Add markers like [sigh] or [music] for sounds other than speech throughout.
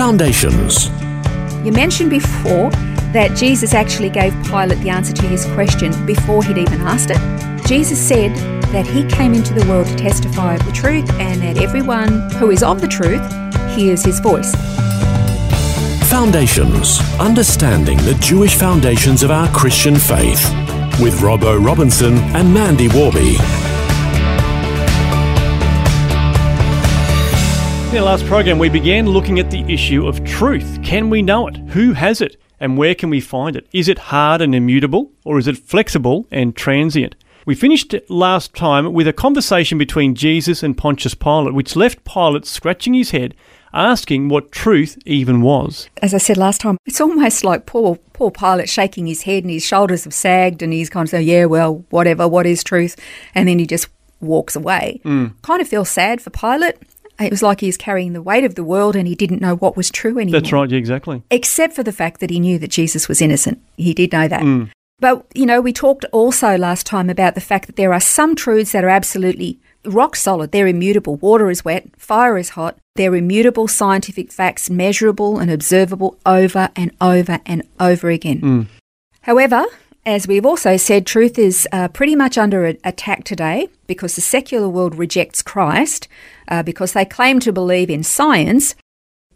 Foundations. You mentioned before that Jesus actually gave Pilate the answer to his question before he'd even asked it. Jesus said that he came into the world to testify of the truth and that everyone who is of the truth hears his voice. Foundations. Understanding the Jewish foundations of our Christian faith. With Robbo Robinson and Mandy Warby. In our last program, we began looking at the issue of truth. Can we know it? Who has it? And where can we find it? Is it hard and immutable, or is it flexible and transient? We finished last time with a conversation between Jesus and Pontius Pilate, which left Pilate scratching his head, asking what truth even was. As I said last time, it's almost like poor poor Pilate shaking his head and his shoulders have sagged and he's kind of saying, Yeah, well, whatever, what is truth? And then he just walks away. Mm. Kind of feels sad for Pilate. It was like he was carrying the weight of the world and he didn't know what was true anymore. That's right, yeah, exactly. Except for the fact that he knew that Jesus was innocent. He did know that. Mm. But, you know, we talked also last time about the fact that there are some truths that are absolutely rock solid. They're immutable. Water is wet, fire is hot. They're immutable scientific facts, measurable and observable over and over and over again. Mm. However, as we've also said, truth is uh, pretty much under attack today because the secular world rejects Christ uh, because they claim to believe in science.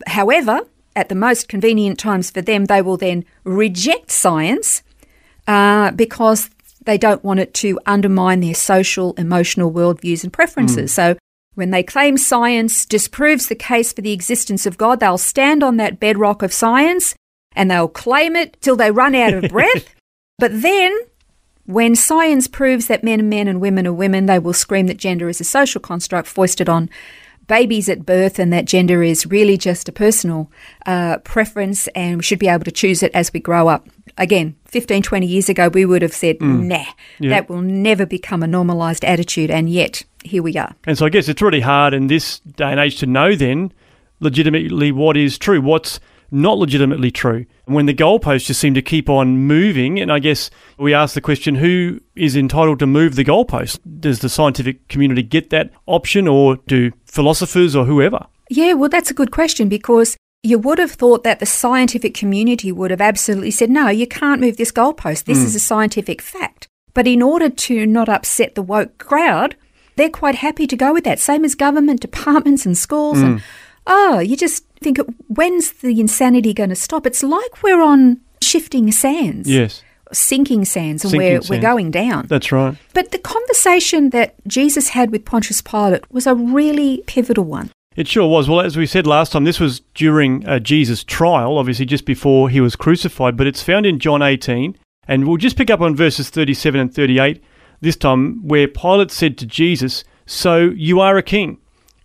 However, at the most convenient times for them, they will then reject science uh, because they don't want it to undermine their social, emotional worldviews and preferences. So when they claim science disproves the case for the existence of God, they'll stand on that bedrock of science and they'll claim it till they run out of [laughs] breath. But then, when science proves that men are men and women are women, they will scream that gender is a social construct foisted on babies at birth and that gender is really just a personal uh, preference and we should be able to choose it as we grow up. Again, 15, 20 years ago, we would have said, nah, Yeah. that will never become a normalised attitude. And yet, here we are. And so I guess it's really hard in this day and age to know then legitimately what is true, what's not legitimately true. When the goalposts just seem to keep on moving, and I guess we ask the question who is entitled to move the goalpost? Does the scientific community get that option, or do philosophers or whoever? Yeah, well, that's a good question because you would have thought that the scientific community would have absolutely said, no, you can't move this goalpost. This is hmm. a scientific fact. But in order to not upset the woke crowd, they're quite happy to go with that. Same as government [laughs] departments and schools. And hmm. oh, you just think, when's the insanity going to stop? It's like we're on shifting sands, Yes, sinking sands, and Sinking we're, we're going down. that's right. But the conversation that Jesus had with Pontius Pilate was a really pivotal one. It sure was. Well, as we said last time, this was during uh, Jesus' trial, obviously just before he was crucified, but it's found in John 18. And we'll just pick up on verses 37 and 38 this time, where Pilate said to Jesus, So you are a king?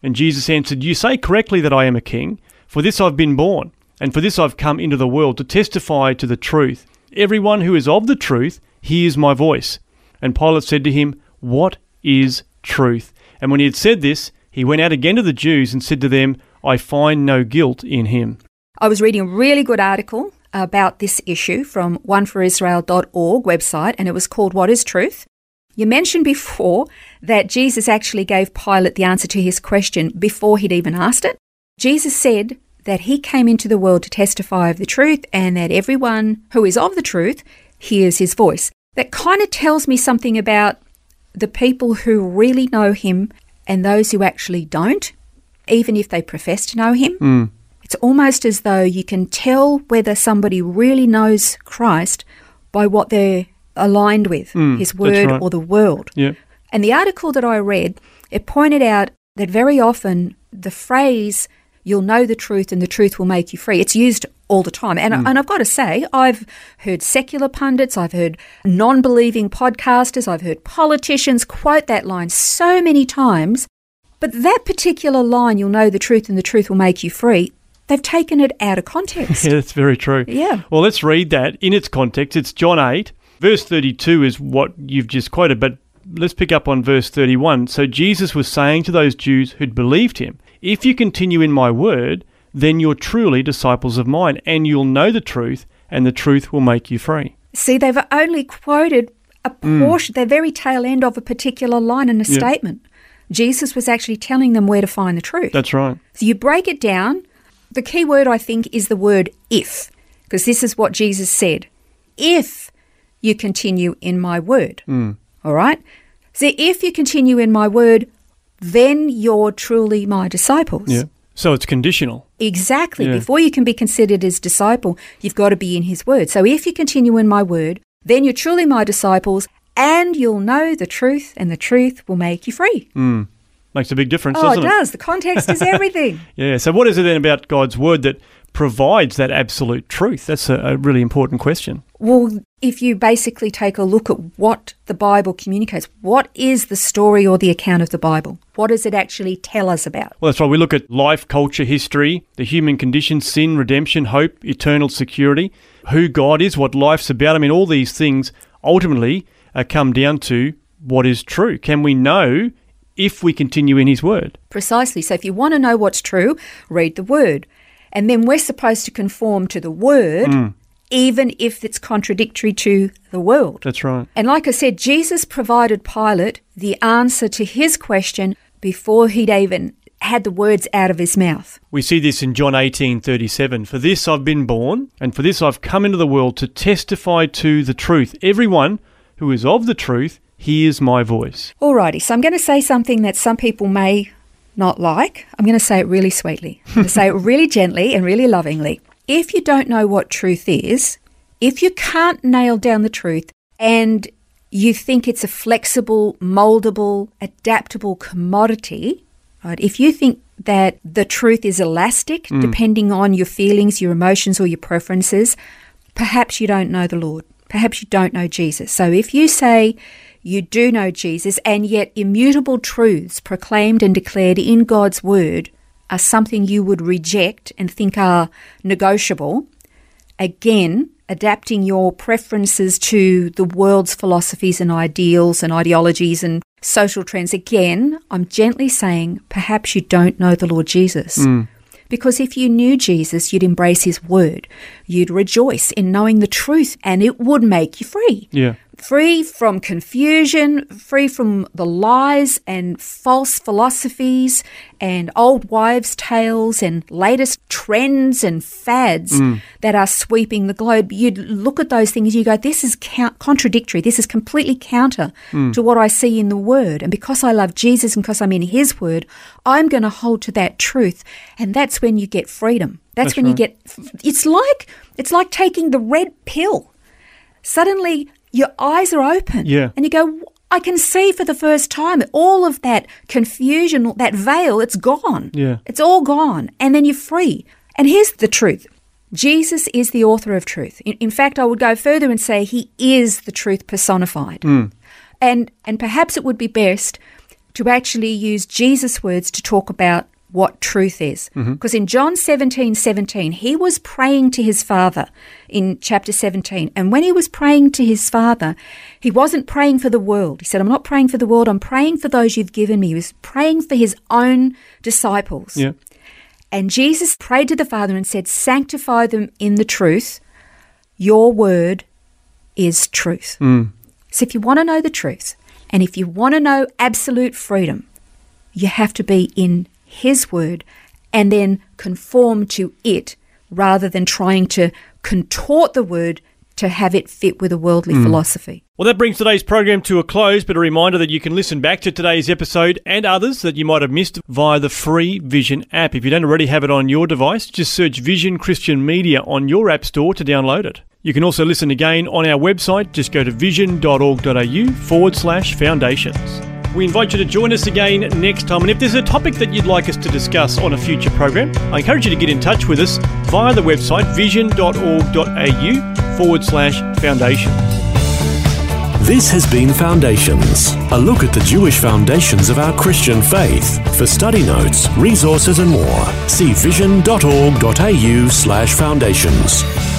And Jesus answered, You say correctly that I am a king. For this I've been born, and for this I've come into the world to testify to the truth. Everyone who is of the truth hears my voice. And Pilate said to him, What is truth? And when he had said this, he went out again to the Jews and said to them, I find no guilt in him. I was reading a really good article about this issue from oneforisrael.org website, and it was called What is Truth? You mentioned before that Jesus actually gave Pilate the answer to his question before he'd even asked it. Jesus said that he came into the world to testify of the truth and that everyone who is of the truth hears his voice. That kind of tells me something about the people who really know him and those who actually don't, even if they profess to know him. Hmm. It's almost as though you can tell whether somebody really knows Christ by what they're aligned with, hmm, his word right. or the world. Yeah. And the article that I read, it pointed out that very often the phrase you'll know the truth and the truth will make you free. It's used all the time. And, mm. and I've got to say, I've heard secular pundits, I've heard non believing podcasters, I've heard politicians quote that line so many times. But that particular line, you'll know the truth and the truth will make you free, they've taken it out of context. [laughs] Yeah, that's very true. Yeah. Well, let's read that in its context. It's John 8, verse 32 is what you've just quoted, but let's pick up on verse 31. So Jesus was saying to those Jews who'd believed him, If you continue in my word, then you're truly disciples of mine, and you'll know the truth, and the truth will make you free. See, they've only quoted a Mm. portion, the very tail end of a particular line in a statement. Jesus was actually telling them where to find the truth. That's right. So you break it down. The key word, I think, is the word if, because this is what Jesus said. If you continue in my word. All right? So if you continue in my word, then you're truly my disciples. Yeah. So it's conditional. Exactly. Yeah. Before you can be considered as disciple, you've got to be in his word. So if you continue in my word, then you're truly my disciples and you'll know the truth and the truth will make you free. Mm. Makes a big difference, oh, it does. The context is [laughs] everything. Yeah. So what is it then about God's word that provides that absolute truth? That's a, a really important question. Well, if you basically take a look at what the Bible communicates, what is the story or the account of the Bible? What does it actually tell us about? Well, that's right. We look at life, culture, history, the human condition, sin, redemption, hope, eternal security, who God is, what life's about. I mean, all these things ultimately uh, come down to what is true. Can we know if we continue in His Word? Precisely. So if you want to know what's true, read the Word. And then we're supposed to conform to the Word, mm. even if it's contradictory to the world. That's right. And like I said, Jesus provided Pilate the answer to his question before he'd even had the words out of his mouth. We see this in John 18:37. For this I've been born, and for this I've come into the world to testify to the truth. Everyone who is of the truth hears my voice. Alrighty, so I'm going to say something that some people may not like. I'm going to say it really sweetly. I'm going to say it [laughs] really gently and really lovingly. If you don't know what truth is, if you can't nail down the truth and you think it's a flexible, moldable, adaptable commodity, right? If you think that the truth is elastic hmm. depending on your feelings, your emotions, or your preferences, perhaps you don't know the Lord. Perhaps you don't know Jesus. So if you say you do know Jesus and yet immutable truths proclaimed and declared in God's word are something you would reject and think are negotiable, again, adapting your preferences to the world's philosophies and ideals and ideologies and social trends, again, I'm gently saying perhaps you don't know the Lord Jesus. Hmm. Because if you knew Jesus, you'd embrace his word. You'd rejoice in knowing the truth and it would make you free. Yeah. Free from confusion, free from the lies and false philosophies and old wives' tales and latest trends and fads mm. that are sweeping the globe. You'd look at those things, you go, this is count- contradictory. This is completely counter mm. to what I see in the Word. And because I love Jesus and because I'm in His Word, I'm going to hold to that truth. And that's when you get freedom. That's, That's when you get, it's like, it's like taking the red pill suddenly your eyes are open. Yeah. And you go, I can see for the first time all of that confusion, that veil, it's gone. Yeah. It's all gone. And then you're free. And here's the truth Jesus is the author of truth. In, in fact, I would go further and say he is the truth personified. Hmm. And, and perhaps it would be best to actually use Jesus' words to talk about what truth is. Mm-hmm. Because in John 17 17, he was praying to his Father in chapter 17. And when he was praying to his Father, he wasn't praying for the world. He said, I'm not praying for the world, I'm praying for those you've given me. He was praying for his own disciples. Yeah. And Jesus prayed to the Father and said, Sanctify them in the truth. Your word is truth. Mm. So if you want to know the truth, and if you want to know absolute freedom, you have to be in His word and then conform to it rather than trying to contort the word to have it fit with a worldly hmm. philosophy. Well, that brings today's program to a close, but a reminder that you can listen back to today's episode and others that you might have missed via the free Vision app. If you don't already have it on your device, just search Vision Christian Media on your app store to download it. You can also listen again on our website. Just go to vision.org.au forward slash foundations. We invite you to join us again next time. And if there's a topic that you'd like us to discuss on a future program, I encourage you to get in touch with us via the website vision.org.au forward slash foundations. This has been Foundations, a look at the Jewish foundations of our Christian faith. For study notes, resources and more, see vision.org.au slash foundations.